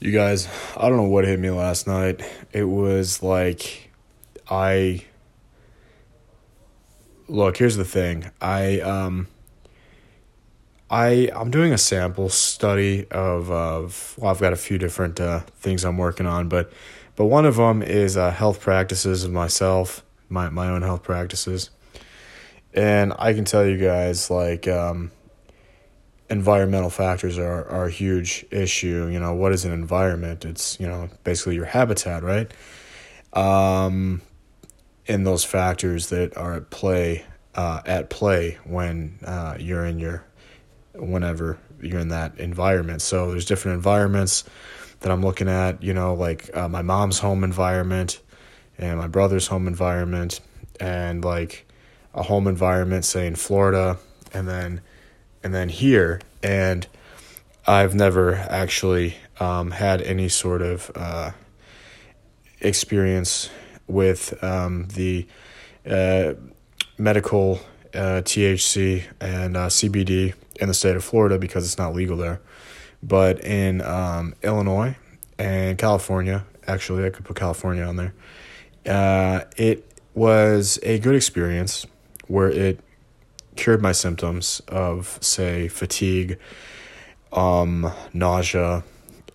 You guys, I don't know what hit me last night. It was like I look, here's the thing. I um I I'm doing a sample study of of well, I've got a few different uh, things I'm working on, but but one of them is uh, health practices of myself, my my own health practices, and I can tell you guys like um, environmental factors are are a huge issue. You know what is an environment? It's you know basically your habitat, right? Um, and those factors that are at play uh, at play when uh, you're in your whenever you're in that environment. So there's different environments that I'm looking at, you know, like uh, my mom's home environment and my brother's home environment and like a home environment say in Florida and then and then here and I've never actually um, had any sort of uh, experience with um, the uh, medical uh, THC and uh, CBD in the state of Florida because it's not legal there. But in um, Illinois and California, actually, I could put California on there. Uh, it was a good experience where it cured my symptoms of, say, fatigue, um, nausea,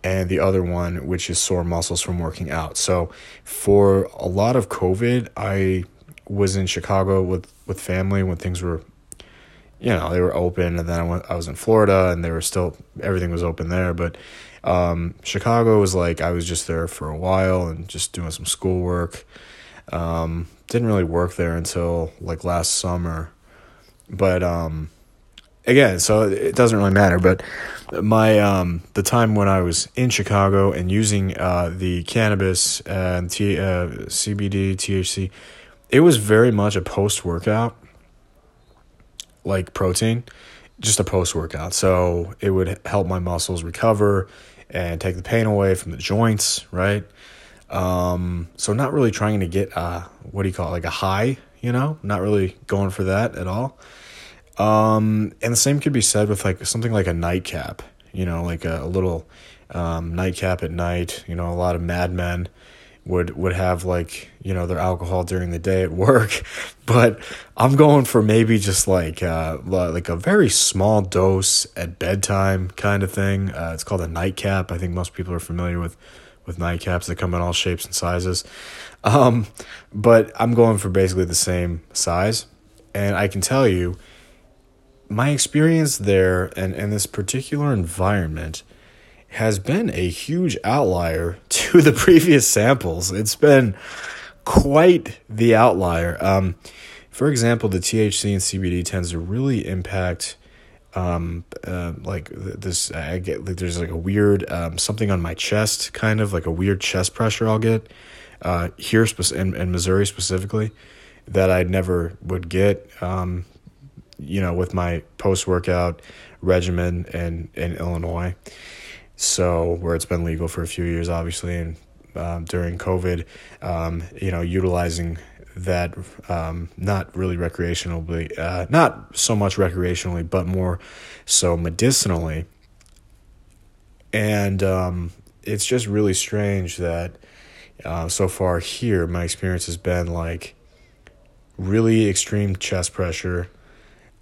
and the other one, which is sore muscles from working out. So, for a lot of COVID, I was in Chicago with, with family when things were you know they were open and then I, went, I was in florida and they were still everything was open there. But um, chicago was like i was just there for a while and just doing some schoolwork. Um, didn't really work there until like last summer but um, again so it doesn't really matter but my um, the time when i was in chicago and using uh, the cannabis and T, uh, cbd thc it was very much a post workout like protein, just a post workout. So it would help my muscles recover and take the pain away from the joints, right? Um, so not really trying to get uh what do you call it, like a high, you know, not really going for that at all. Um, and the same could be said with like something like a nightcap, you know, like a, a little um, nightcap at night. You know, a lot of madmen would would have like you know their alcohol during the day at work. But i'm going for maybe just like uh like a very small dose at bedtime kind of thing. Uh, it's called a nightcap. I think most people are familiar with with nightcaps that come in all shapes and sizes. Um but i'm going for basically the same size. And i can tell you my experience there and in this particular environment has been a huge outlier to the previous samples. It's been quite the outlier. Um, for example, the THC and CBD tends to really impact, um, uh, like this. I get like, there's like a weird um, something on my chest, kind of like a weird chest pressure. I'll get uh, here in, in Missouri specifically that I never would get. Um, you know, with my post workout regimen in in Illinois. So where it's been legal for a few years, obviously, and um, during COVID, um, you know, utilizing that um, not really recreationally, uh, not so much recreationally, but more so medicinally. And um, it's just really strange that uh, so far here, my experience has been like really extreme chest pressure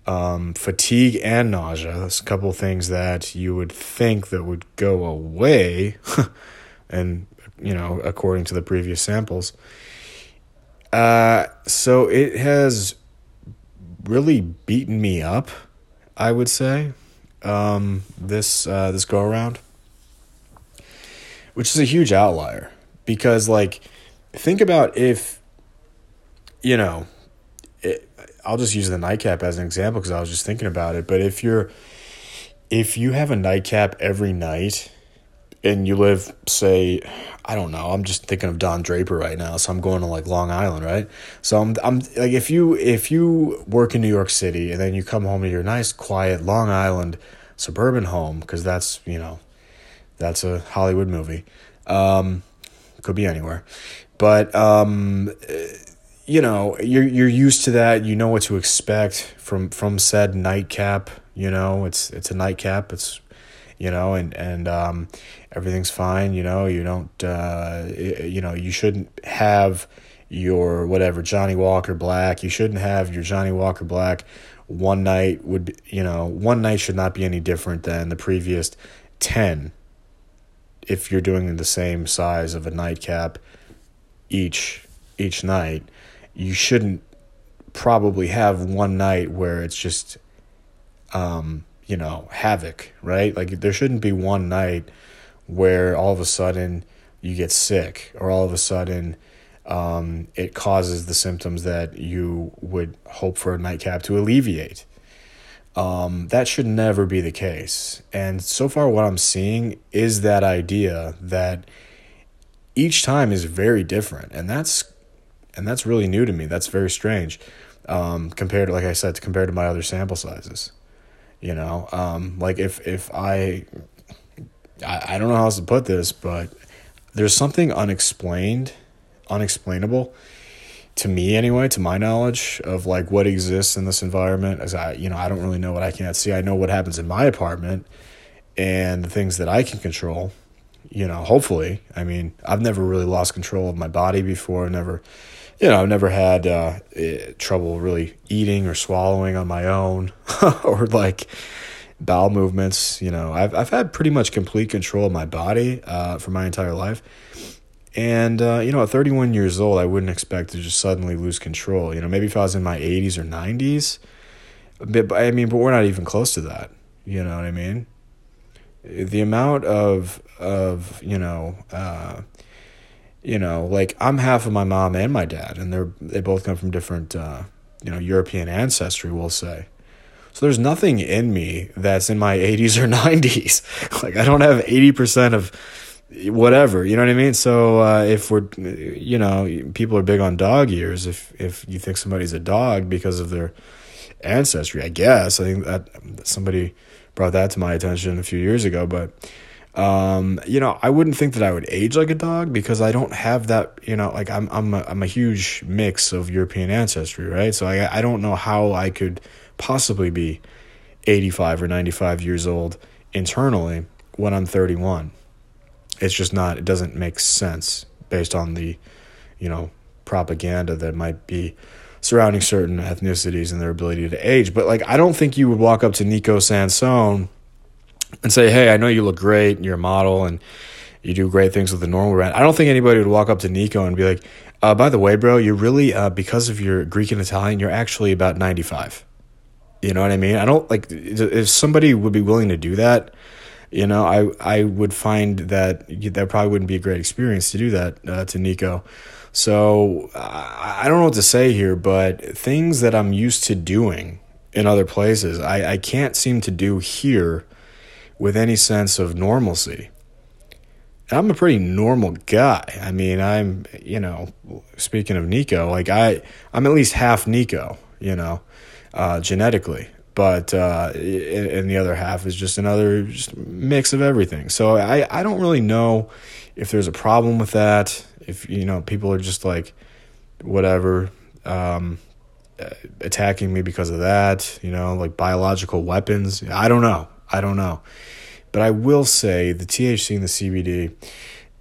um, fatigue and nausea. That's a couple things that you would think that would go away, and you know, according to the previous samples. Uh, so it has really beaten me up, I would say, um, this uh, this go around, which is a huge outlier because, like, think about if, you know, I'll just use the nightcap as an example because I was just thinking about it. But if you're if you have a nightcap every night and you live, say, I don't know, I'm just thinking of Don Draper right now, so I'm going to like Long Island, right? So I'm I'm like if you if you work in New York City and then you come home to your nice quiet Long Island suburban home because that's you know that's a Hollywood movie, um, could be anywhere, but um you know you're you're used to that you know what to expect from from said nightcap you know it's it's a nightcap it's you know, and and um, everything's fine. You know, you don't, uh, you know, you shouldn't have your whatever Johnnie Walker Black. You shouldn't have your Johnnie Walker Black. One night would, you know, one night should not be any different than the previous ten. If you're doing the same size of a nightcap each each night, you shouldn't probably have one night where it's just um, you know, havoc, right? Like there shouldn't be one night where all of a sudden you get sick or all of a sudden um, it causes the symptoms that you would hope for a nightcap to alleviate. Um, that should never be the case. And so far, what I'm seeing is that idea that each time is very different, and that's and that's really new to me. That's very strange um, compared to, like I said, compared to my other sample sizes. You know, um, like if if I, I I don't know how else to put this, but there's something unexplained, unexplainable to me anyway, to my knowledge of like what exists in this environment. As I, you know, I don't really know what I can't see. I know what happens in my apartment and the things that I can control. You know, hopefully. I mean, I've never really lost control of my body before. Never you know, I've never had uh, eh, trouble really eating or swallowing on my own, or like bowel movements. You know, I've I've had pretty much complete control of my body uh, for my entire life. And uh, you know, at 31 years old, I wouldn't expect to just suddenly lose control. You know, maybe if I was in my 80s or 90s, but I mean, but we're not even close to that. You know what I mean? The amount of of you know. You know, like I'm half of my mom and my dad, and they're they both come from different, uh, you know, European ancestry. We'll say. So there's nothing in me that's in my 80s or 90s. like I don't have 80% of whatever, you know what I mean? So uh, if we're, you know, people are big on dog years. If if you think somebody's a dog because of their ancestry, I guess I think that somebody brought that to my attention a few years ago, but um, you know, I wouldn't think that I would age like a dog because I don't have that, you know, like I'm I'm a, I'm a huge mix of European ancestry, right? So I I don't know how I could possibly be 85 or 95 years old internally when I'm 31. It's just not it doesn't make sense based on the, you know, propaganda that might be surrounding certain ethnicities and their ability to age. But like I don't think you would walk up to Nico Sansone and say, hey, I know you look great, you're a model, and you do great things with the normal brand. I don't think anybody would walk up to Nico and be like, uh, by the way, bro, you're really, uh, because of your Greek and Italian, you're actually about 95. You know what I mean? I don't like, if somebody would be willing to do that, you know, I, I would find that that probably wouldn't be a great experience to do that uh, to Nico. So I don't know what to say here, but things that I'm used to doing in other places, I, I can't seem to do here with any sense of normalcy. I'm a pretty normal guy. I mean, I'm, you know, speaking of Nico, like I, I'm at least half Nico, you know, uh, genetically, but uh, and the other half is just another just mix of everything. So I, I don't really know if there's a problem with that. If you know, people are just like, whatever, um, attacking me because of that. You know, like biological weapons. I don't know. I don't know. But I will say the THC and the CBD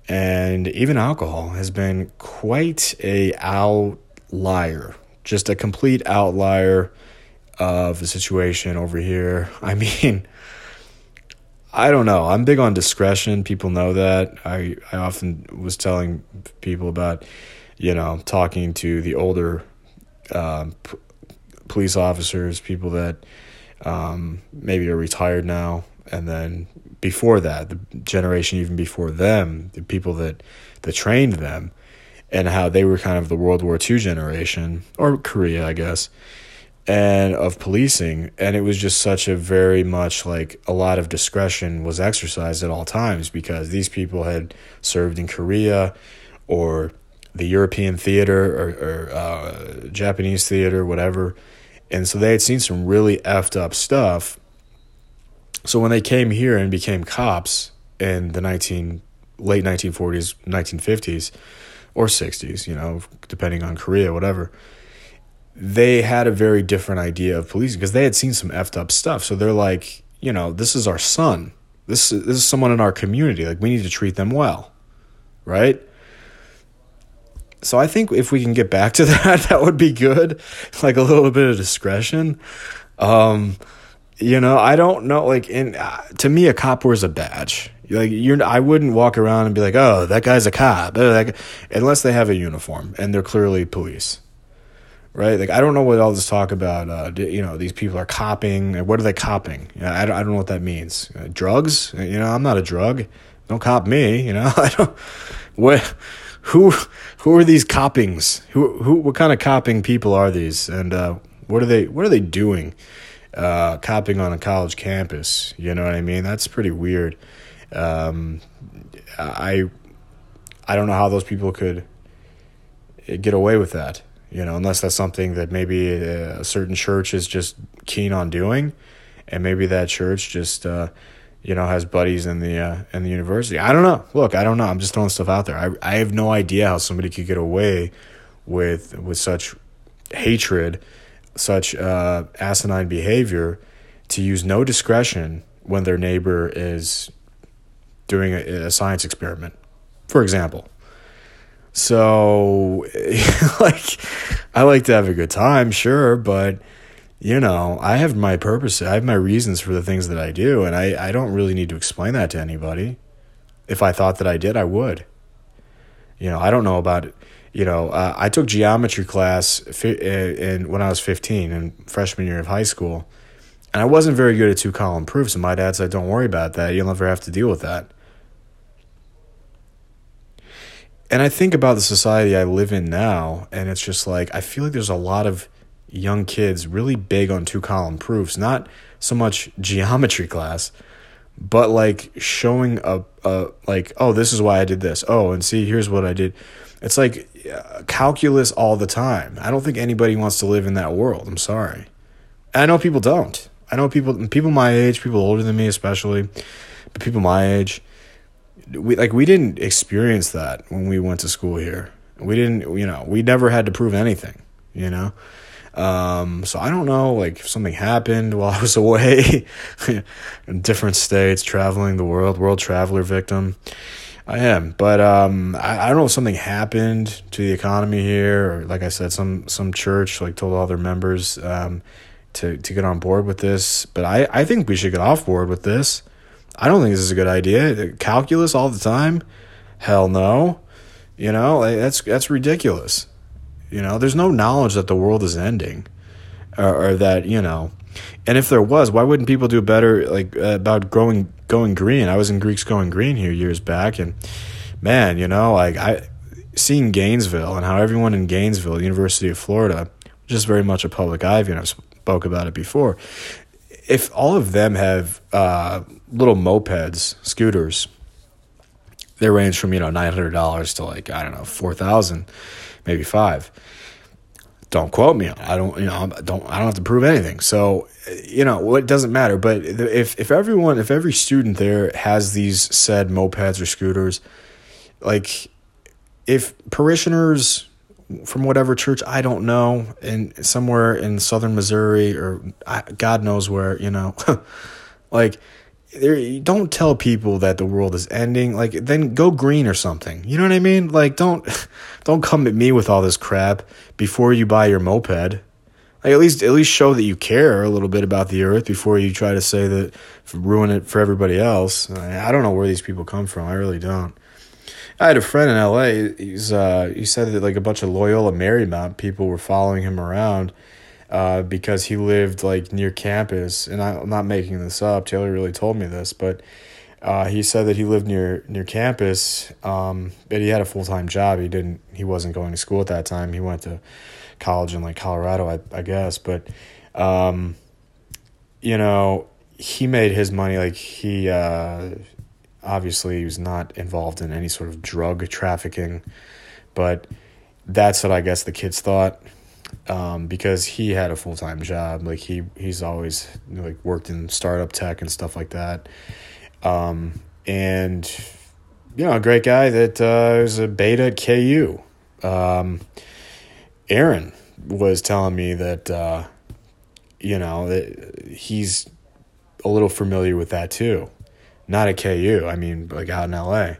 and even alcohol has been quite a outlier, just a complete outlier of the situation over here. I mean, I don't know. I'm big on discretion. People know that. I, I often was telling people about, you know, talking to the older um, p- police officers, people that um, maybe are retired now, and then before that, the generation even before them, the people that that trained them, and how they were kind of the World War II generation or Korea, I guess, and of policing, and it was just such a very much like a lot of discretion was exercised at all times because these people had served in Korea or the European theater or, or uh, Japanese theater, whatever. And so they had seen some really effed up stuff so when they came here and became cops in the 19 late 1940s, 1950s or 60s, you know, depending on Korea, whatever, they had a very different idea of policing because they had seen some effed up stuff. So they're like, you know, this is our son. This this is someone in our community. Like we need to treat them well, right? So I think if we can get back to that, that would be good. Like a little bit of discretion. Um, you know, I don't know. Like, in uh, to me, a cop wears a badge. Like, you're, I wouldn't walk around and be like, "Oh, that guy's a cop," unless they have a uniform and they're clearly police, right? Like, I don't know what all this talk about. Uh, you know, these people are copping. What are they copping? You know, I don't, I don't know what that means. Uh, drugs? You know, I'm not a drug. Don't cop me. You know, I don't. What? Who? Who are these coppings? Who? Who? What kind of copping people are these? And uh, what are they? What are they doing? uh, copping on a college campus. You know what I mean? That's pretty weird. Um, I I don't know how those people could get away with that. You know, unless that's something that maybe a, certain church is just keen on doing, and maybe that church just uh, you know has buddies in the uh, in the university. I don't know. Look, I don't know. I'm just throwing stuff out there. I I have no idea how somebody could get away with with such hatred such uh, asinine behavior to use no discretion when their neighbor is doing a, a science experiment, for example. So, like, I like to have a good time, sure, but you know, I have my purpose, I have my reasons for the things that I do, and I, I don't really need to explain that to anybody. If I thought that I did, I would. You know, I don't know about you know, uh, I took geometry class fi- uh, in, when I was 15 in freshman year of high school, and I wasn't very good at two column proofs. And my dad said, "Don't worry about that. You'll never have to deal with that." And I think about the society I live in now, and it's just like I feel like there's a lot of young kids really big on two column proofs, not so much geometry class, but like showing a, a like, oh, this is why I did this. Oh, and see, here's what I did. It's like uh, calculus all the time. I don't think anybody wants to live in that world. I'm sorry. I know people don't. I know people people my age, people older than me especially, but people my age we like we didn't experience that when we went to school here. We didn't, you know, we never had to prove anything, you know. Um, so I don't know, like if something happened while I was away in different states, traveling the world, world traveler victim. I am, but um, I, I don't know if something happened to the economy here, or like I said, some some church like told all their members um, to to get on board with this. But I I think we should get off board with this. I don't think this is a good idea. Calculus all the time, hell no. You know that's that's ridiculous. You know, there's no knowledge that the world is ending, or, or that you know and if there was, why wouldn't people do better like uh, about growing going green? I was in Greeks going green here years back, and man, you know, like I seeing Gainesville and how everyone in Gainesville, University of Florida, which is very much a public ivy, and I've spoke about it before. If all of them have uh, little mopeds, scooters, they range from you know nine hundred dollars to like I don't know four thousand, maybe five don't quote me. I don't, you know, don't, I don't have to prove anything. So, you know, it doesn't matter. But if, if everyone, if every student there has these said mopeds or scooters, like if parishioners from whatever church, I don't know, in somewhere in southern Missouri or God knows where, you know, like, there don't tell people that the world is ending. Like then go green or something. You know what i mean? Like don't don't come at me with all this crap before you buy your moped. Like at least at least show that you care a little bit about the earth before you try to say that ruin it for everybody else. I don't know where these people come from. I really don't. I had a friend in la he's uh he said that like a bunch of loyola marymount people were following him around uh, because he lived like near campus, and I, am not making this up. Taylor really told me this, but uh, he said that he lived near near campus, um, but he had a full time job. He didn't. He wasn't going to school at that time. He went to college in like Colorado, I, I guess. But um, you know, he made his money. Like he uh, obviously he was not involved in any sort of drug trafficking, but that's what I guess the kids thought um, because he had a full time job. Like he he's always like worked in startup tech and stuff like that. Um, and you know, a great guy that uh, was a beta at KU. Um, Aaron was telling me that uh, you know that he's a little familiar with that too. not at KU. I mean, like out in LA.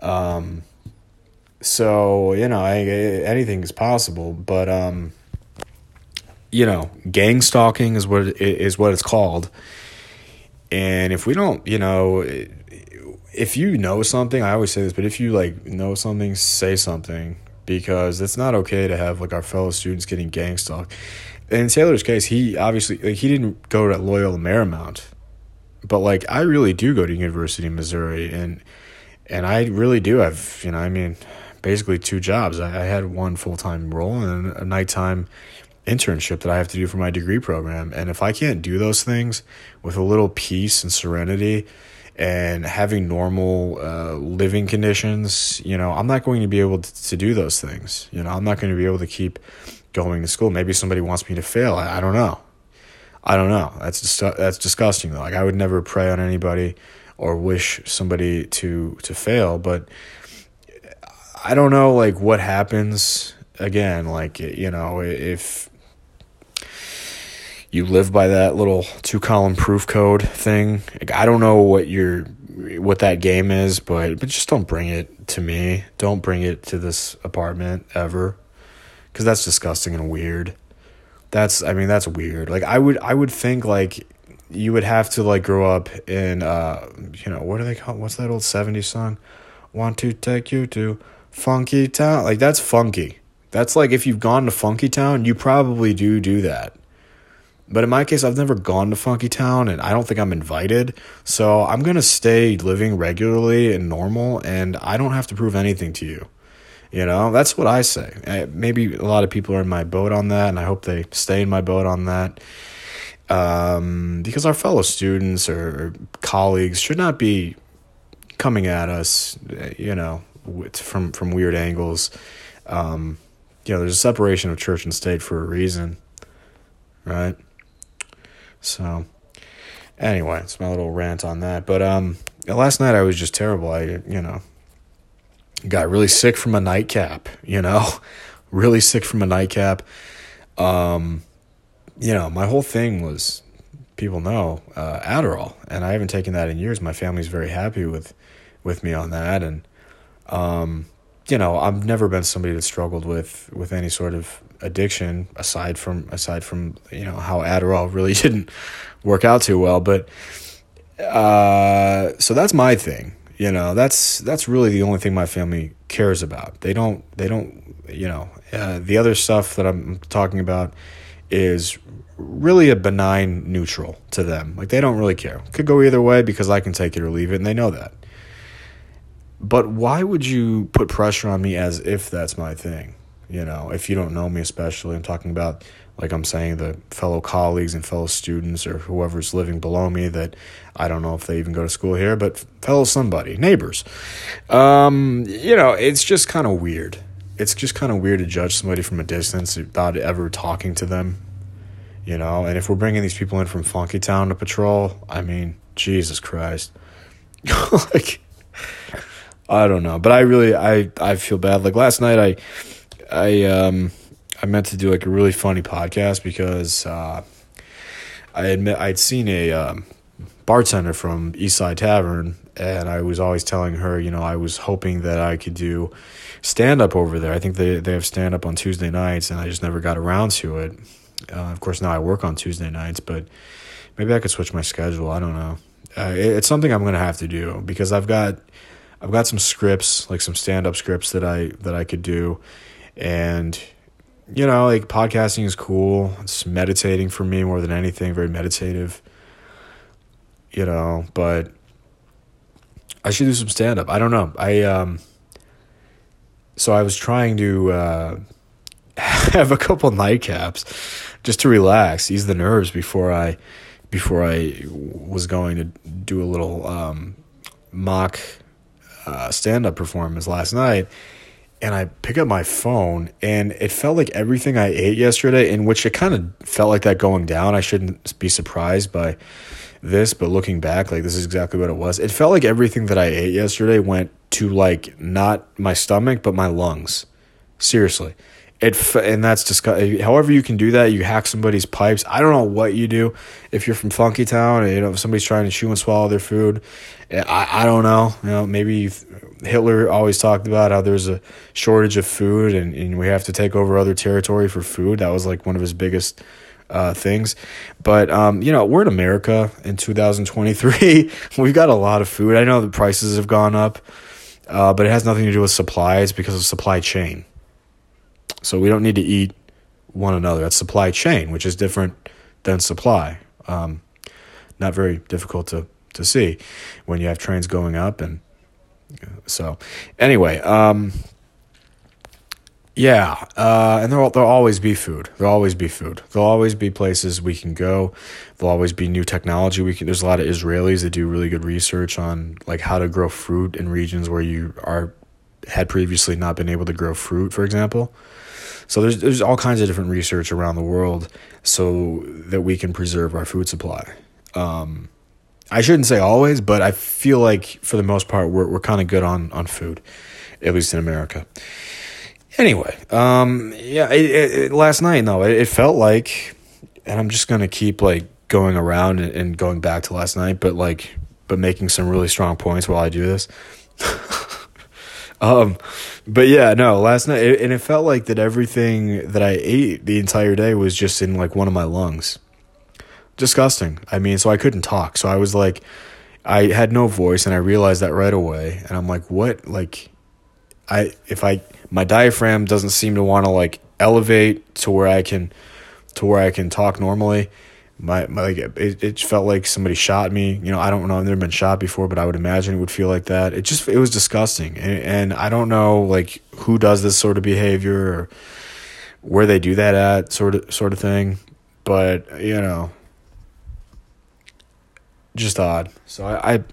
Um, so you know, I, anything is possible, but um, you know, gang stalking is what it, is what it's called. And if we don't, you know, if you know something, I always say this, but if you like know something, say something because it's not okay to have like our fellow students getting gang stalked. In Taylor's case, he obviously like he didn't go to Loyola Marymount, but like I really do go to University of Missouri, and and I really do have you know I mean basically two jobs. I, I had one full time role and a nighttime internship that I have to do for my degree program, and if I can't do those things with a little peace and serenity and having normal uh, living conditions, you know, I'm not going to be able to, to, do those things. You know, I'm not going to be able to keep going to school. Maybe somebody wants me to fail. I, I don't know. I don't know. That's that's disgusting though. Like I would never prey on anybody or wish somebody to to fail, but I don't know like what happens again like you know if you live by that little two column proof code thing. Like, I don't know what your what that game is, but but just don't bring it to me. Don't bring it to this apartment ever, because that's disgusting and weird. That's I mean that's weird. Like I would I would think like you would have to like grow up in uh you know what do they call what's that old 70s song want to take you to funky town like that's funky that's like if you've gone to funky town you probably do do that but in my case, I've never gone to Funky Town and I don't think I'm invited. So I'm going to stay living regularly and normal and I don't have to prove anything to you. You know, that's what I say. Maybe a lot of people are in my boat on that and I hope they stay in my boat on that. Um, because our fellow students or colleagues should not be coming at us, you know, from, from weird angles. Um, you know, there's a separation of church and state for a reason, right? So anyway, it's my little rant on that. But um, last night I was just terrible. I you know got really sick from a nightcap. You know, really sick from a nightcap. Um, you know, my whole thing was people know uh, Adderall, and I haven't taken that in years. My family's very happy with with me on that, and um, you know, I've never been somebody that struggled with with any sort of addiction aside from aside from you know how Adderall really didn't work out too well but uh, so that's my thing you know that's that's really the only thing my family cares about. They don't they don't you know uh, the other stuff that I'm talking about is really a benign neutral to them. Like they don't really care. Could go either way because I can take it or leave it and they know that but why would you put pressure on me as if that's my thing you know, if you don't know me, especially, I'm talking about, like I'm saying, the fellow colleagues and fellow students or whoever's living below me that I don't know if they even go to school here, but fellow somebody, neighbors. Um, you know, it's just kind of weird. It's just kind of weird to judge somebody from a distance without ever talking to them, you know. And if we're bringing these people in from Funky Town to patrol, I mean, Jesus Christ. like, I don't know, but I really, I, I feel bad. Like last night, I I um I meant to do like a really funny podcast because uh, I admit I'd seen a um, bartender from Eastside Tavern, and I was always telling her, you know, I was hoping that I could do stand up over there. I think they they have stand up on Tuesday nights, and I just never got around to it. Uh, of course, now I work on Tuesday nights, but maybe I could switch my schedule. I don't know. Uh, it, it's something I'm gonna have to do because I've got I've got some scripts, like some stand up scripts that I that I could do and, you know, like podcasting is cool. It's meditating for me more than anything, very meditative, you know, but I should do some stand up. I don't know. I, um, so I was trying to, uh, have a couple nightcaps just to relax, ease the nerves before I, before I was going to do a little, um, mock, uh, stand up performance last night and I pick up my phone and it felt like everything I ate yesterday, in which it kind of felt like that going down. I shouldn't be surprised by this, but looking back, like this is exactly what it was. It felt like everything that I ate yesterday went to like not my stomach, but my lungs. Seriously. it and that's just however you can do that you hack somebody's pipes i don't know what you do if you're from funky town you know if somebody's trying to chew and swallow their food i, I don't know. You know maybe hitler always talked about how there's a shortage of food and, and we have to take over other territory for food. That was like one of his biggest uh, things. But um, you know we're in america in 2023 we've got a lot of food. I know the prices have gone up uh, but it has nothing to do with supplies because of supply chain. So we don't need to eat one another. That's supply chain, which is different than supply. Um, not very difficult to, to see when you have trains going up. And so, anyway, um, yeah, uh, and there'll, there'll always be food. There'll always be food. There'll always be places we can go. There'll always be new technology. We can. There's a lot of Israelis that do really good research on like how to grow fruit in regions where you are had previously not been able to grow fruit, for example. So there's there's all kinds of different research around the world so that we can preserve our food supply. Um, I shouldn't say always, but I feel like for the most part we're we're kind of good on on food, at least in America. Anyway, um, yeah, it, it, last night though it, it, felt like, and I'm just gonna keep like going around and, and going back to last night, but like but making some really strong points while I do this. Um, but yeah, no, last night, it, and it felt like that everything that I ate the entire day was just in like one of my lungs. Disgusting. I mean, so I couldn't talk. So I was like, I had no voice, and I realized that right away. And I'm like, what? Like, I if I my diaphragm doesn't seem to want to like elevate to where I can to where I can talk normally my, my like it, it felt like somebody shot me you know i don't know i've never been shot before but i would imagine it would feel like that it just it was disgusting and, and i don't know like who does this sort of behavior or where they do that at sort of sort of thing but you know just odd so I, I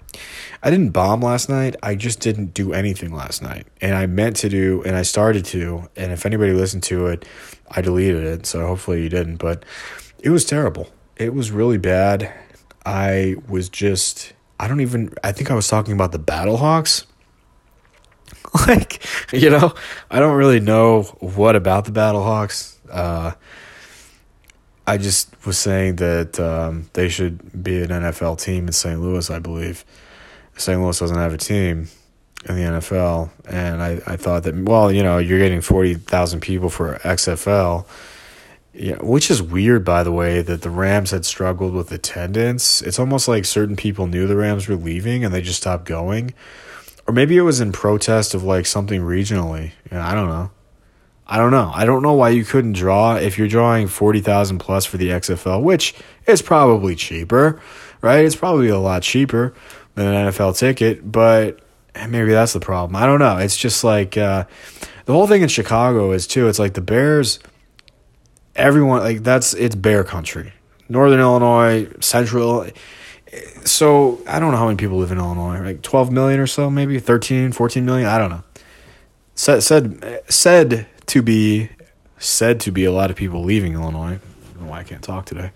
i didn't bomb last night i just didn't do anything last night and i meant to do and i started to and if anybody listened to it i deleted it so hopefully you didn't but it was terrible it was really bad. I was just I don't even I think I was talking about the Battlehawks. like, you know, I don't really know what about the Battlehawks. Uh I just was saying that um, they should be an NFL team in St. Louis, I believe. St. Louis doesn't have a team in the NFL. And I, I thought that, well, you know, you're getting 40,000 people for XFL. Yeah, which is weird, by the way, that the Rams had struggled with attendance. It's almost like certain people knew the Rams were leaving and they just stopped going. Or maybe it was in protest of like something regionally. Yeah, I don't know. I don't know. I don't know why you couldn't draw if you're drawing 40,000 plus for the XFL, which is probably cheaper, right? It's probably a lot cheaper than an NFL ticket, but maybe that's the problem. I don't know. It's just like uh, the whole thing in Chicago is too. It's like the Bears everyone like that's it's bear country. Northern Illinois, Central. So I don't know how many people live in Illinois, like 12 million or so, maybe 13, 14 million. I don't know. Said said said to be said to be a lot of people leaving Illinois. I don't know why I can't talk today.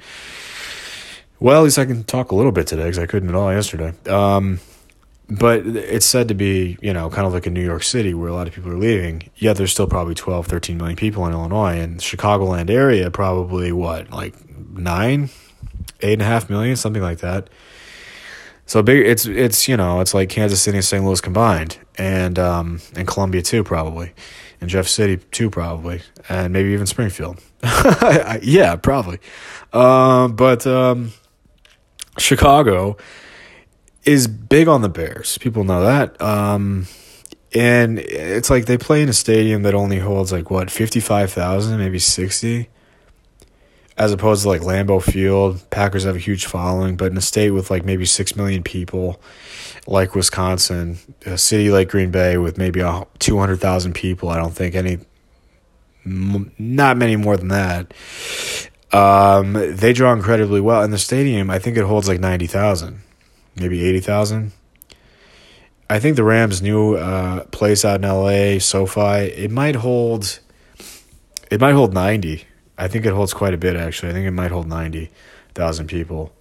Well, at least I can talk a little bit today because I couldn't at all yesterday. Um, but it's said to be you know kind of like in new york city where a lot of people are leaving yeah there's still probably 12 13 million people in illinois and chicagoland area probably what like nine eight and a half million something like that so big it's it's you know it's like kansas city and st louis combined and um and columbia too probably and jeff city too probably and maybe even springfield yeah probably um but um chicago is big on the Bears. People know that. Um, and it's like they play in a stadium that only holds like what fifty five thousand, maybe sixty, as opposed to like Lambeau Field. Packers have a huge following, but in a state with like maybe six million people, like Wisconsin, a city like Green Bay with maybe a two hundred thousand people, I don't think any, not many more than that. Um, they draw incredibly well, and the stadium I think it holds like ninety thousand maybe 80,000. I think the Rams' new uh, place out in LA, SoFi, it might hold it might hold 90. I think it holds quite a bit actually. I think it might hold 90,000 people.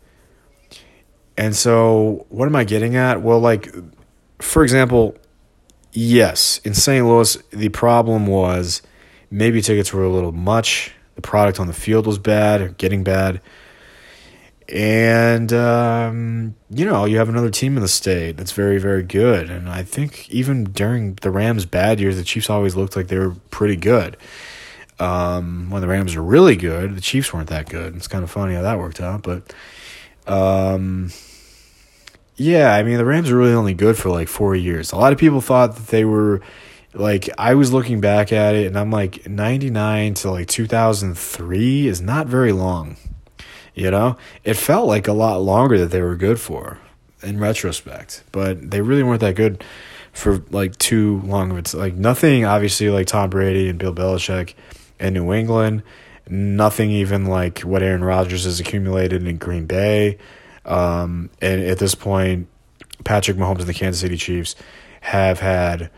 And so, what am I getting at? Well, like for example, yes, in St. Louis, the problem was maybe tickets were a little much. The product on the field was bad or getting bad. And, um, you know, you have another team in the state that's very, very good. And I think even during the Rams' bad years, the Chiefs always looked like they were pretty good. Um, when the Rams were really good, the Chiefs weren't that good. It's kind of funny how that worked out. But, um, yeah, I mean, the Rams are really only good for like four years. A lot of people thought that they were like, I was looking back at it and I'm like, 99 to like 2003 is not very long. You know, it felt like a lot longer that they were good for in retrospect, but they really weren't that good for like too long of it. Like nothing, obviously, like Tom Brady and Bill Belichick in New England. Nothing even like what Aaron Rodgers has accumulated in Green Bay. Um, and at this point, Patrick Mahomes and the Kansas City Chiefs have had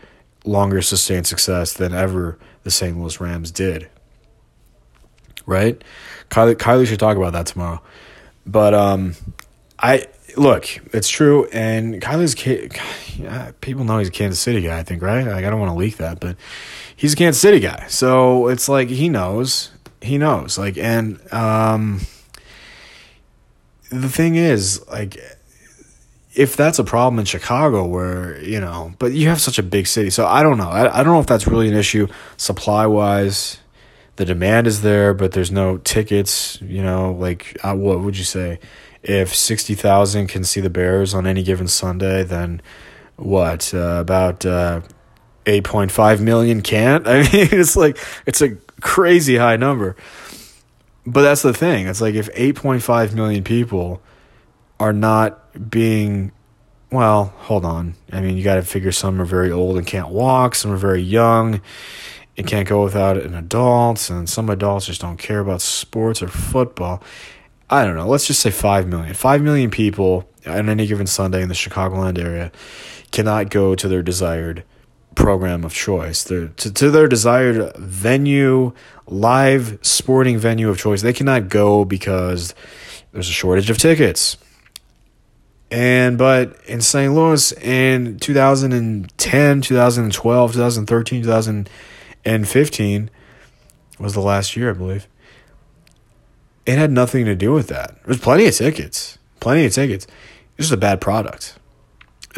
longer sustained success than ever the St. Louis Rams did. Right? Kylie, Kylie should talk about that tomorrow. But um, I look, it's true, and Kylie's people know he's a Kansas City guy. I think, right? Like, I don't want to leak that, but he's a Kansas City guy, so it's like he knows, he knows. Like, and um, the thing is, like, if that's a problem in Chicago, where you know, but you have such a big city, so I don't know. I, I don't know if that's really an issue supply wise the demand is there, but there's no tickets. You know, like uh, what would you say? If sixty thousand can see the Bears on any given Sunday, then what? Uh, about uh, eight point five million can't. I mean, it's like it's a crazy high number. But that's the thing. It's like if eight point five million people are not being well, hold on. I mean, you got to figure some are very old and can't walk, some are very young it can't go without an adult, and some adults just don't care about sports or football. I don't know. Let's just say 5 million. 5 million people on any given Sunday in the Chicagoland area cannot go to their desired program of choice. Their, to, to their desired venue, live sporting venue of choice. They cannot go because there's a shortage of tickets. And but in St. Louis in 2010, 2012, 2013, 2015 was the last year, I believe. It had nothing to do with that. There's plenty of tickets, plenty of tickets. It's just a bad product.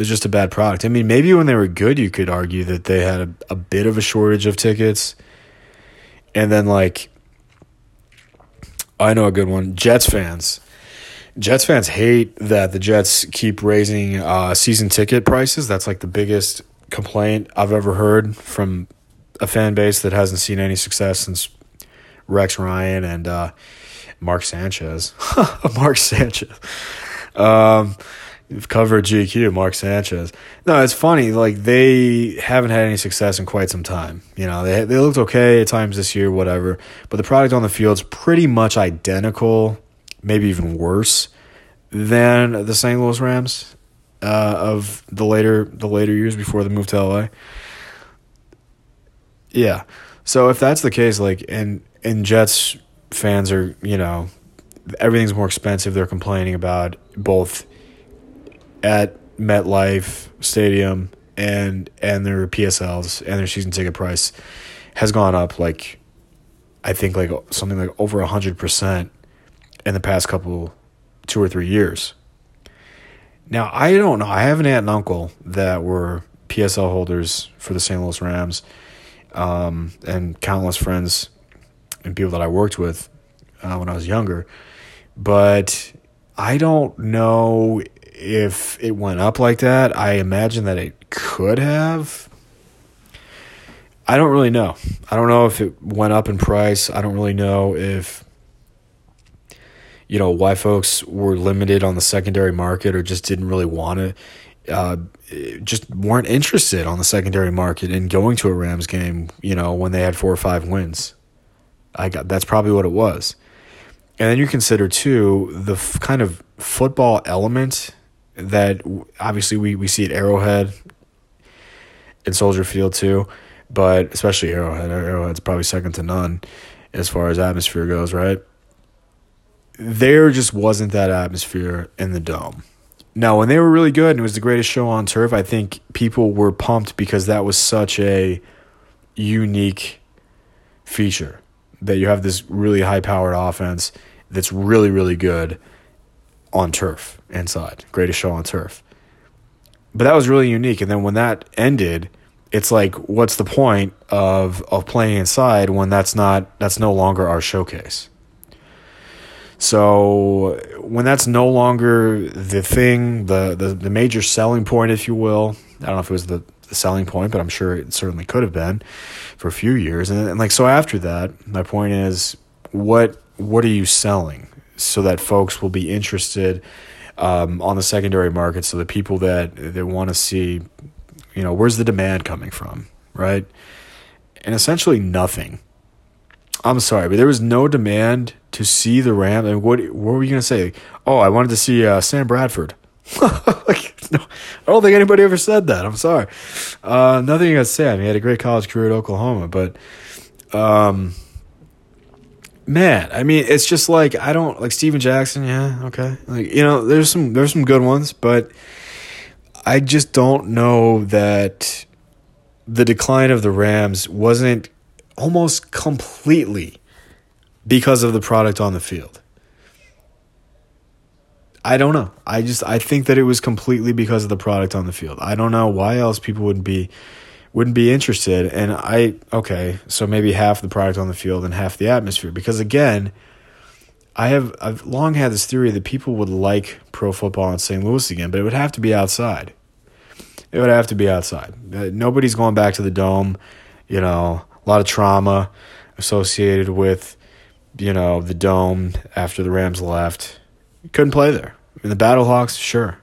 It's just a bad product. I mean, maybe when they were good, you could argue that they had a, a bit of a shortage of tickets. And then, like, I know a good one Jets fans. Jets fans hate that the Jets keep raising uh, season ticket prices. That's like the biggest complaint I've ever heard from a fan base that hasn't seen any success since Rex Ryan and uh, Mark Sanchez. Mark Sanchez. Um, covered GQ, Mark Sanchez. No, it's funny. Like they haven't had any success in quite some time. You know, they they looked okay at times this year, whatever. But the product on the field's pretty much identical, maybe even worse than the St. Louis Rams uh, of the later the later years before the move to LA. Yeah. So if that's the case, like, and and Jets fans are, you know, everything's more expensive. They're complaining about both at MetLife Stadium and and their PSLs and their season ticket price has gone up like I think like something like over hundred percent in the past couple two or three years. Now I don't know. I have an aunt and uncle that were PSL holders for the St. Louis Rams um, and countless friends and people that I worked with uh, when I was younger. But I don't know if it went up like that. I imagine that it could have. I don't really know. I don't know if it went up in price. I don't really know if you know why folks were limited on the secondary market or just didn't really want it uh, just weren't interested on the secondary market in going to a Rams game, you know, when they had four or five wins. I got that's probably what it was. And then you consider too the f- kind of football element that obviously we, we see at Arrowhead and Soldier Field too, but especially Arrowhead. Arrowhead's probably second to none as far as atmosphere goes, right? There just wasn't that atmosphere in the dome. Now, when they were really good and it was the greatest show on turf, I think people were pumped because that was such a unique feature that you have this really high powered offense that's really, really good on turf inside. Greatest show on turf. But that was really unique. And then when that ended, it's like, what's the point of of playing inside when that's not that's no longer our showcase? So when that's no longer the thing, the, the the major selling point, if you will, I don't know if it was the, selling point, but I'm sure it certainly could have been for a few years. And, and like so after that, my point is what what are you selling so that folks will be interested um, on the secondary market so the people that that want to see you know where's the demand coming from right and essentially nothing i'm sorry but there was no demand to see the ram and what what were you to say oh i wanted to see uh, sam bradford no, I don't think anybody ever said that. I'm sorry. Uh, nothing against Sam. He had a great college career at Oklahoma, but um, man, I mean, it's just like I don't like Steven Jackson. Yeah, okay, like you know, there's some there's some good ones, but I just don't know that the decline of the Rams wasn't almost completely because of the product on the field. I don't know. I just I think that it was completely because of the product on the field. I don't know why else people would be wouldn't be interested. And I okay, so maybe half the product on the field and half the atmosphere. Because again, I have I've long had this theory that people would like pro football in St. Louis again, but it would have to be outside. It would have to be outside. Uh, nobody's going back to the dome. You know, a lot of trauma associated with you know the dome after the Rams left. Couldn't play there. In the Battlehawks, sure.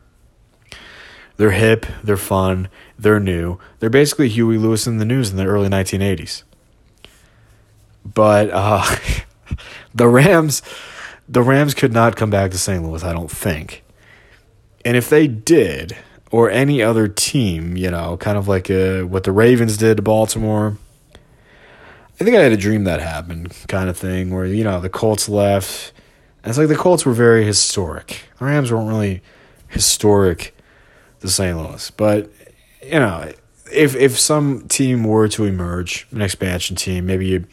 They're hip, they're fun, they're new. They're basically Huey Lewis and the News in the early 1980s. But uh, the Rams, the Rams could not come back to St. Louis, I don't think. And if they did, or any other team, you know, kind of like uh, what the Ravens did to Baltimore. I think I had a dream that happened, kind of thing, where you know the Colts left. And it's like the Colts were very historic. The Rams weren't really historic to St. Louis, but you know, if if some team were to emerge, an expansion team, maybe you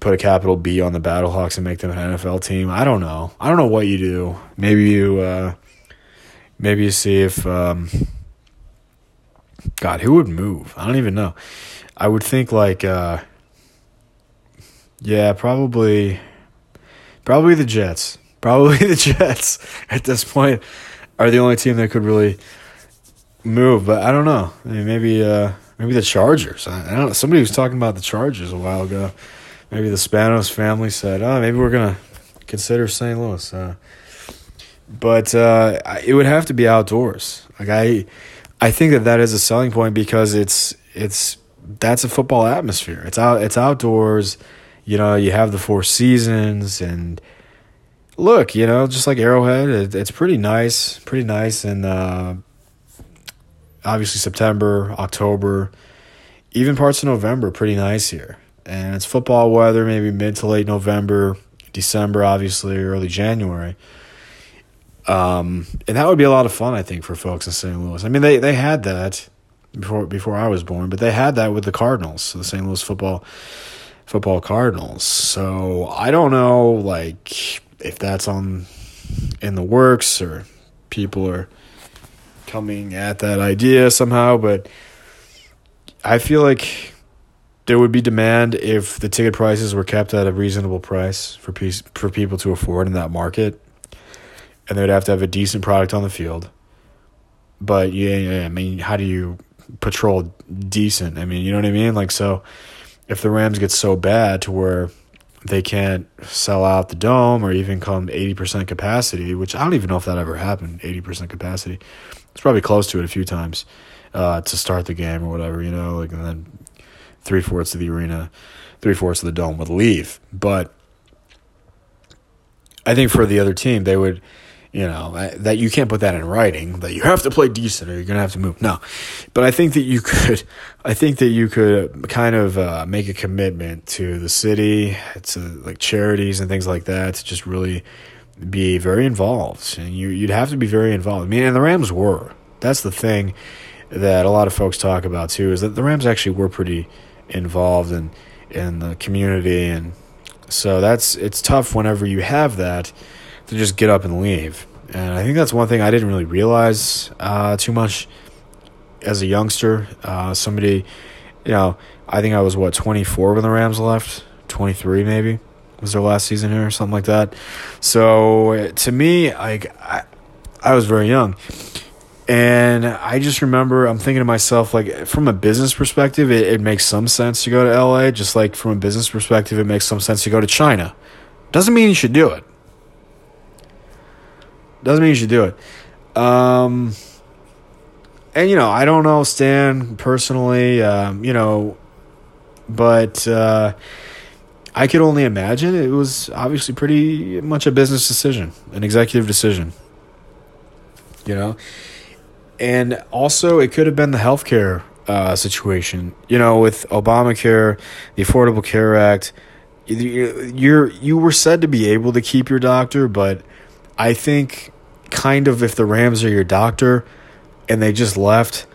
put a capital B on the Battlehawks and make them an NFL team. I don't know. I don't know what you do. Maybe you uh, maybe you see if um, God, who would move? I don't even know. I would think like uh, yeah, probably probably the Jets. Probably the Jets at this point are the only team that could really move, but I don't know. I mean, maybe uh, maybe the Chargers. I, I, don't know. Somebody was talking about the Chargers a while ago. Maybe the Spanos family said, "Oh, maybe we're gonna consider St. Louis." Uh, but uh, it would have to be outdoors. Like I, I think that that is a selling point because it's it's that's a football atmosphere. It's out. It's outdoors. You know, you have the four seasons and look, you know, just like Arrowhead, it, it's pretty nice, pretty nice, and uh, obviously September, October, even parts of November, pretty nice here. And it's football weather, maybe mid to late November, December, obviously, early January. Um, and that would be a lot of fun, I think, for folks in St. Louis. I mean, they, they had that before before I was born, but they had that with the Cardinals, the St. Louis football football Cardinals. So I don't know, like if that's on in the works or people are coming at that idea somehow, but I feel like there would be demand if the ticket prices were kept at a reasonable price for piece, for people to afford in that market, and they would have to have a decent product on the field. But yeah, yeah I mean, how do you patrol decent? I mean, you know what I mean? Like, so if the Rams get so bad to where they can't sell out the dome or even come 80% capacity, which I don't even know if that ever happened, 80% capacity. It's probably close to it a few times uh, to start the game or whatever, you know, like, and then three fourths of the arena, three fourths of the dome would leave. But I think for the other team, they would you know that you can't put that in writing that you have to play decent or you're gonna have to move. No. But i think that you could i think that you could kind of uh, make a commitment to the city to like charities and things like that to just really be very involved. And you, you'd have to be very involved. I mean and the rams were. That's the thing that a lot of folks talk about too is that the rams actually were pretty involved and in the community. And so that's it's tough whenever you have that to just get up and leave. And I think that's one thing I didn't really realize uh, too much as a youngster. Uh, somebody, you know, I think I was what 24 when the Rams left, 23 maybe was their last season here or something like that. So to me, like I, I was very young. And I just remember I'm thinking to myself, like, from a business perspective, it, it makes some sense to go to LA. Just like from a business perspective, it makes some sense to go to China. Doesn't mean you should do it. Doesn't mean you should do it. Um, and, you know, I don't know Stan personally, um, you know, but uh, I could only imagine it was obviously pretty much a business decision, an executive decision. You know? And also, it could have been the healthcare uh, situation. You know, with Obamacare, the Affordable Care Act, you're you were said to be able to keep your doctor, but I think kind of if the Rams are your doctor and they just left,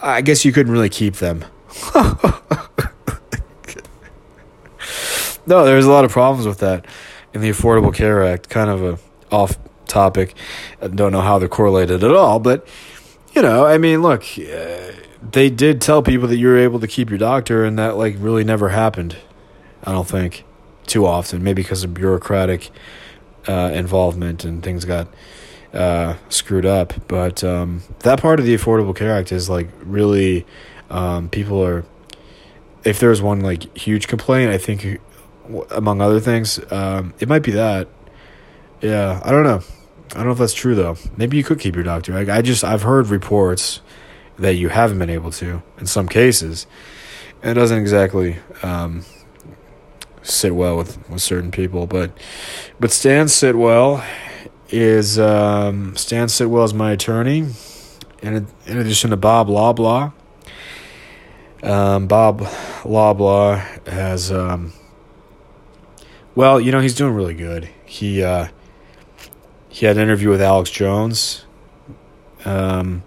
I guess you couldn't really keep them. no, there's a lot of problems with that in the Affordable Care Act. Kind of a off topic. I don't know how they're correlated at all, but you know, I mean, look, uh, they did tell people that you were able to keep your doctor, and that like really never happened. I don't think too often, maybe because of bureaucratic uh, involvement and things got uh, screwed up. But um, that part of the Affordable Care Act is like really um, people are. If there's one like huge complaint, I think among other things, um, it might be that. Yeah, I don't know. I don't know if that's true though. Maybe you could keep your doctor. I just I've heard reports that you haven't been able to in some cases. And it doesn't exactly um, sit well with, with certain people, but but Stan Sitwell is um, Stan Sitwell is my attorney. In, in addition to Bob Loblaw, um, Bob Loblaw has um, well, you know, he's doing really good. He uh, he had an interview with Alex Jones. Um,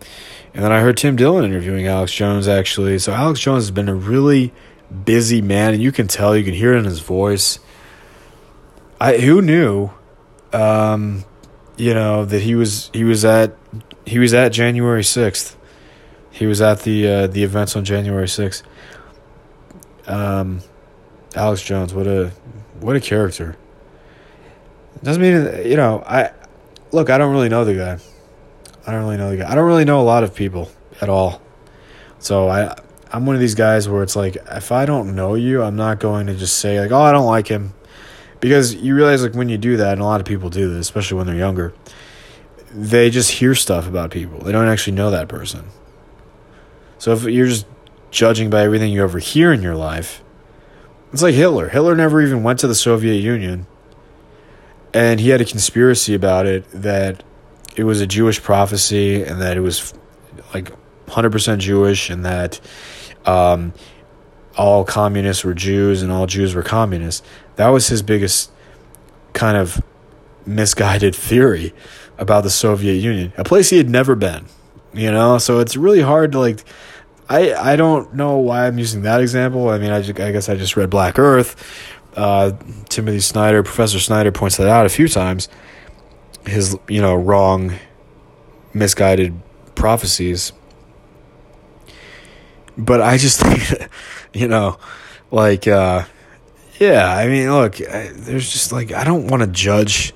and then I heard Tim Dillon interviewing Alex Jones actually. So Alex Jones has been a really busy man, and you can tell, you can hear it in his voice. I who knew, um, you know that he was he was at he was at January sixth. He was at the uh, the events on January sixth. Um, Alex Jones, what a what a character. Doesn't mean you know I look, I don't really know the guy. I don't really know the guy. I don't really know a lot of people at all. So I I'm one of these guys where it's like if I don't know you, I'm not going to just say like, "Oh, I don't like him." Because you realize like when you do that, and a lot of people do this, especially when they're younger, they just hear stuff about people. They don't actually know that person. So if you're just judging by everything you ever hear in your life, it's like Hitler. Hitler never even went to the Soviet Union and he had a conspiracy about it that it was a Jewish prophecy and that it was like 100% Jewish and that um, all communists were Jews and all Jews were communists. That was his biggest kind of misguided theory about the Soviet Union, a place he had never been. You know, so it's really hard to like. I I don't know why I'm using that example. I mean, I, just, I guess I just read Black Earth, uh, Timothy Snyder, Professor Snyder points that out a few times. His, you know, wrong, misguided prophecies. But I just think, you know, like, uh, yeah, I mean, look, I, there's just like, I don't want to judge.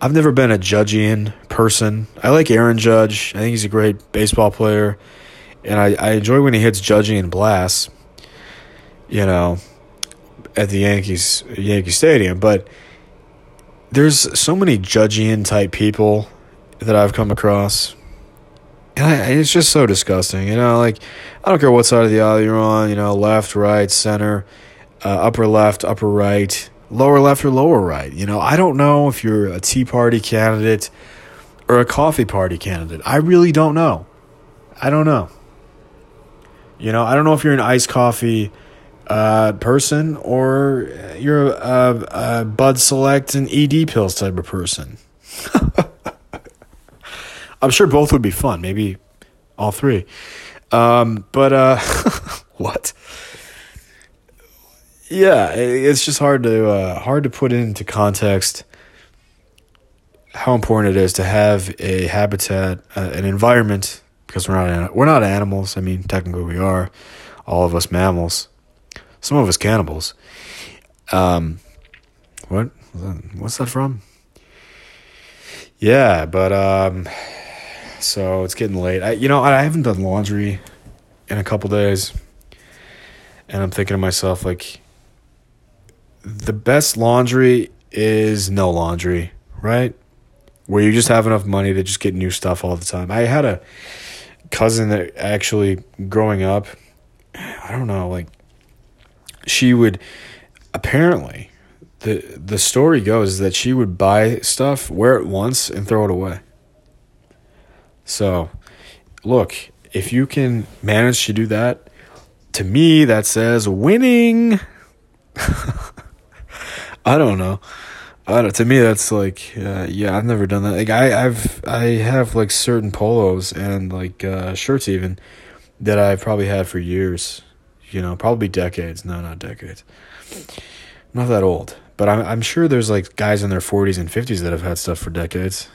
I've never been a judging person. I like Aaron Judge. I think he's a great baseball player. And I, I enjoy when he hits judging and blasts. You know, at the Yankees Yankee Stadium, but there's so many judging type people that I've come across. It's just so disgusting, you know. Like, I don't care what side of the aisle you're on, you know, left, right, center, uh, upper left, upper right, lower left, or lower right. You know, I don't know if you're a Tea Party candidate or a Coffee Party candidate. I really don't know. I don't know. You know, I don't know if you're an iced coffee uh, person or you're a, a Bud Select and ED pills type of person. I'm sure both would be fun. Maybe all three. Um, but uh, what? yeah, it's just hard to uh, hard to put into context how important it is to have a habitat, uh, an environment, because we're not we're not animals. I mean, technically we are, all of us mammals, some of us cannibals. Um, what what's that from? Yeah, but um, so it's getting late. I you know I haven't done laundry in a couple days, and I'm thinking to myself like, the best laundry is no laundry, right? where you just have enough money to just get new stuff all the time. I had a cousin that actually growing up, I don't know, like she would apparently the the story goes that she would buy stuff, wear it once and throw it away. So, look, if you can manage to do that, to me that says winning. I don't know. I don't. To me, that's like, uh, yeah, I've never done that. Like, I, I've, I have like certain polos and like uh, shirts even that I've probably had for years. You know, probably decades. No, not decades. I'm not that old, but I'm, I'm sure there's like guys in their 40s and 50s that have had stuff for decades.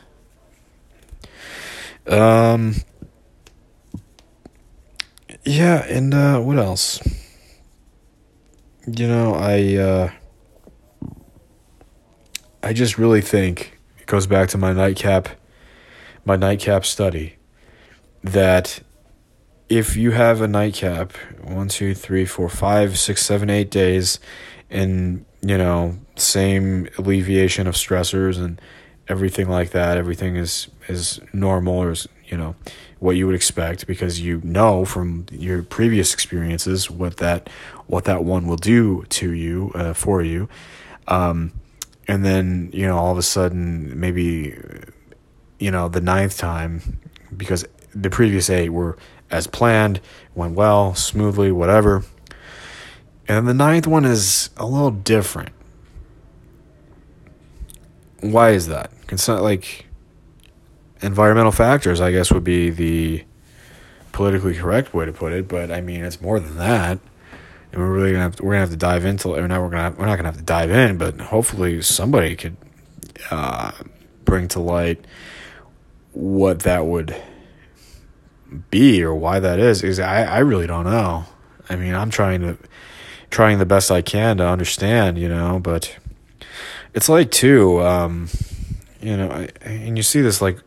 Um. Yeah, and uh, what else? You know, I. Uh, I just really think it goes back to my nightcap, my nightcap study, that if you have a nightcap, one, two, three, four, five, six, seven, eight days, and you know, same alleviation of stressors and everything like that, everything is is normal or is, you know what you would expect because you know from your previous experiences what that what that one will do to you uh, for you. Um, and then you know all of a sudden maybe you know the ninth time because the previous eight were as planned went well smoothly whatever and the ninth one is a little different why is that it's not like environmental factors i guess would be the politically correct way to put it but i mean it's more than that and we're really gonna have to, we're gonna have to dive into or now we're gonna have, we're not gonna have to dive in, but hopefully somebody could uh, bring to light what that would be or why that is. Is I I really don't know. I mean, I'm trying to trying the best I can to understand, you know, but it's like too, um, you know, and you see this like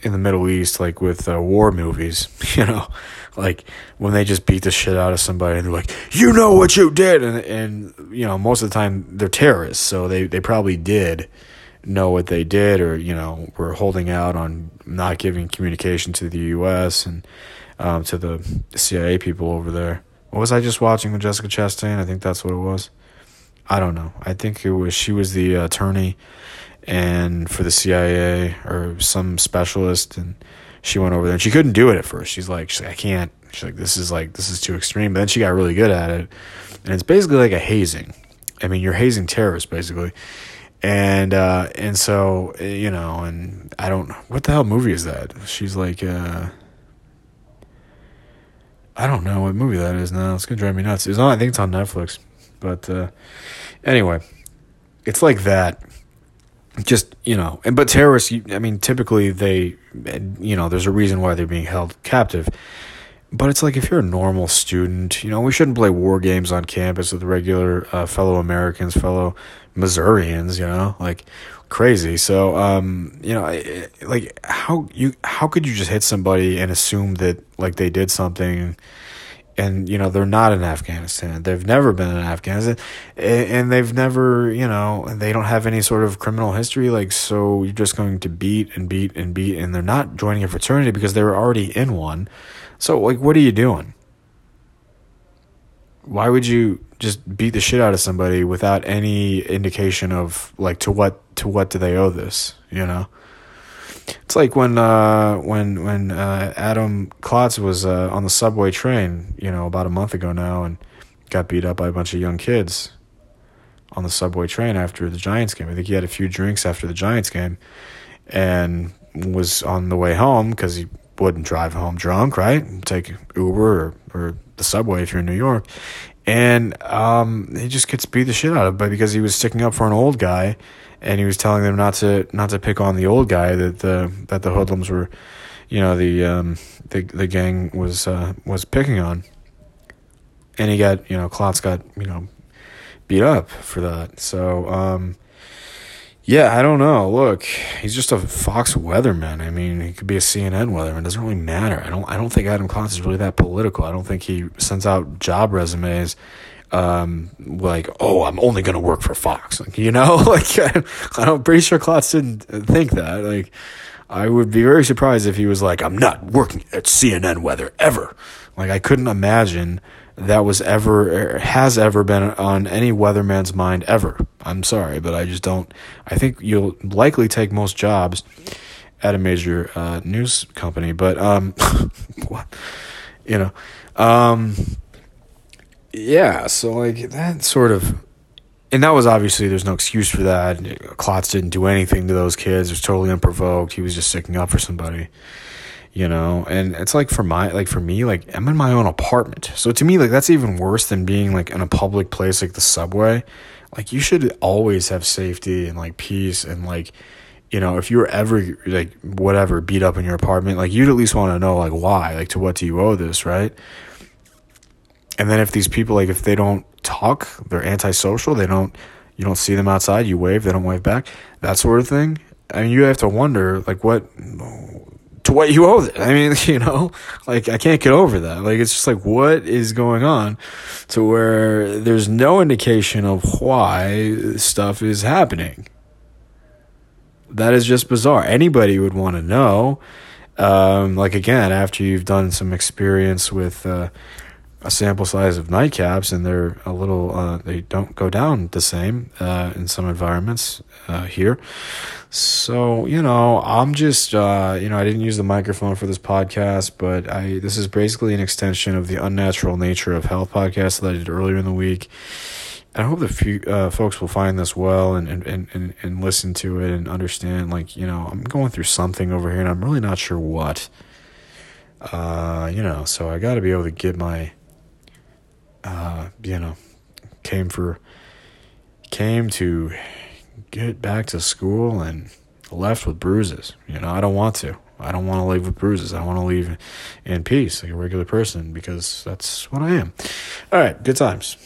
in the Middle East, like with uh, war movies, you know like when they just beat the shit out of somebody and they're like, you know what you did, and and you know most of the time they're terrorists, so they they probably did know what they did, or you know were holding out on not giving communication to the U.S. and um, to the CIA people over there. What was I just watching with Jessica Chastain? I think that's what it was. I don't know. I think it was she was the attorney and for the CIA or some specialist and she went over there and she couldn't do it at first. She's like, she's like, I can't. She's like, this is like, this is too extreme. But then she got really good at it. And it's basically like a hazing. I mean, you're hazing terrorists basically. And, uh, and so, you know, and I don't, what the hell movie is that? She's like, uh, I don't know what movie that is now. It's gonna drive me nuts. It's on. I think it's on Netflix. But uh, anyway, it's like that. Just you know and but terrorists i mean typically they you know there's a reason why they're being held captive. But it's like if you're a normal student you know we shouldn't play war games on campus with regular uh, fellow americans fellow missourians you know like crazy. So um you know like how you how could you just hit somebody and assume that like they did something and you know they're not in Afghanistan. They've never been in Afghanistan, and they've never, you know, they don't have any sort of criminal history. Like, so you're just going to beat and beat and beat, and they're not joining a fraternity because they were already in one. So, like, what are you doing? Why would you just beat the shit out of somebody without any indication of like to what to what do they owe this? You know. It's like when uh, when when uh, Adam Klotz was uh, on the subway train, you know, about a month ago now, and got beat up by a bunch of young kids on the subway train after the Giants game. I think he had a few drinks after the Giants game, and was on the way home because he wouldn't drive home drunk, right? Take Uber or, or the subway if you're in New York, and um, he just gets beat the shit out of by because he was sticking up for an old guy, and he was telling them not to not to pick on the old guy that the that the hoodlums were, you know, the um, the the gang was uh, was picking on, and he got you know Klotz got you know beat up for that. So um, yeah, I don't know. Look, he's just a Fox weatherman. I mean, he could be a CNN weatherman. It doesn't really matter. I don't. I don't think Adam Klotz is really that political. I don't think he sends out job resumes um, like, oh, I'm only gonna work for Fox. Like, you know, like I'm pretty sure Klotz didn't think that. Like, I would be very surprised if he was like, I'm not working at CNN weather ever. Like, I couldn't imagine that was ever has ever been on any weatherman's mind ever. I'm sorry, but I just don't. I think you'll likely take most jobs at a major uh, news company, but um, what, you know, um, yeah. So like that sort of, and that was obviously there's no excuse for that. Klotz didn't do anything to those kids. It was totally unprovoked. He was just sticking up for somebody you know and it's like for my like for me like i'm in my own apartment so to me like that's even worse than being like in a public place like the subway like you should always have safety and like peace and like you know if you were ever like whatever beat up in your apartment like you'd at least want to know like why like to what do you owe this right and then if these people like if they don't talk they're antisocial they don't you don't see them outside you wave they don't wave back that sort of thing I mean, you have to wonder, like, what to what you owe it. I mean, you know, like I can't get over that. Like it's just like what is going on to where there's no indication of why stuff is happening. That is just bizarre. Anybody would want to know. Um, like again, after you've done some experience with uh, a sample size of nightcaps, and they're a little uh, they don't go down the same uh, in some environments uh, here. So you know, I'm just uh, you know I didn't use the microphone for this podcast, but I this is basically an extension of the unnatural nature of health podcast that I did earlier in the week. and I hope that few uh, folks will find this well and, and, and, and listen to it and understand. Like you know, I'm going through something over here, and I'm really not sure what. Uh, you know, so I got to be able to get my uh, you know, came for came to get back to school and left with bruises. You know, I don't want to. I don't want to leave with bruises. I want to leave in peace, like a regular person, because that's what I am. All right, good times.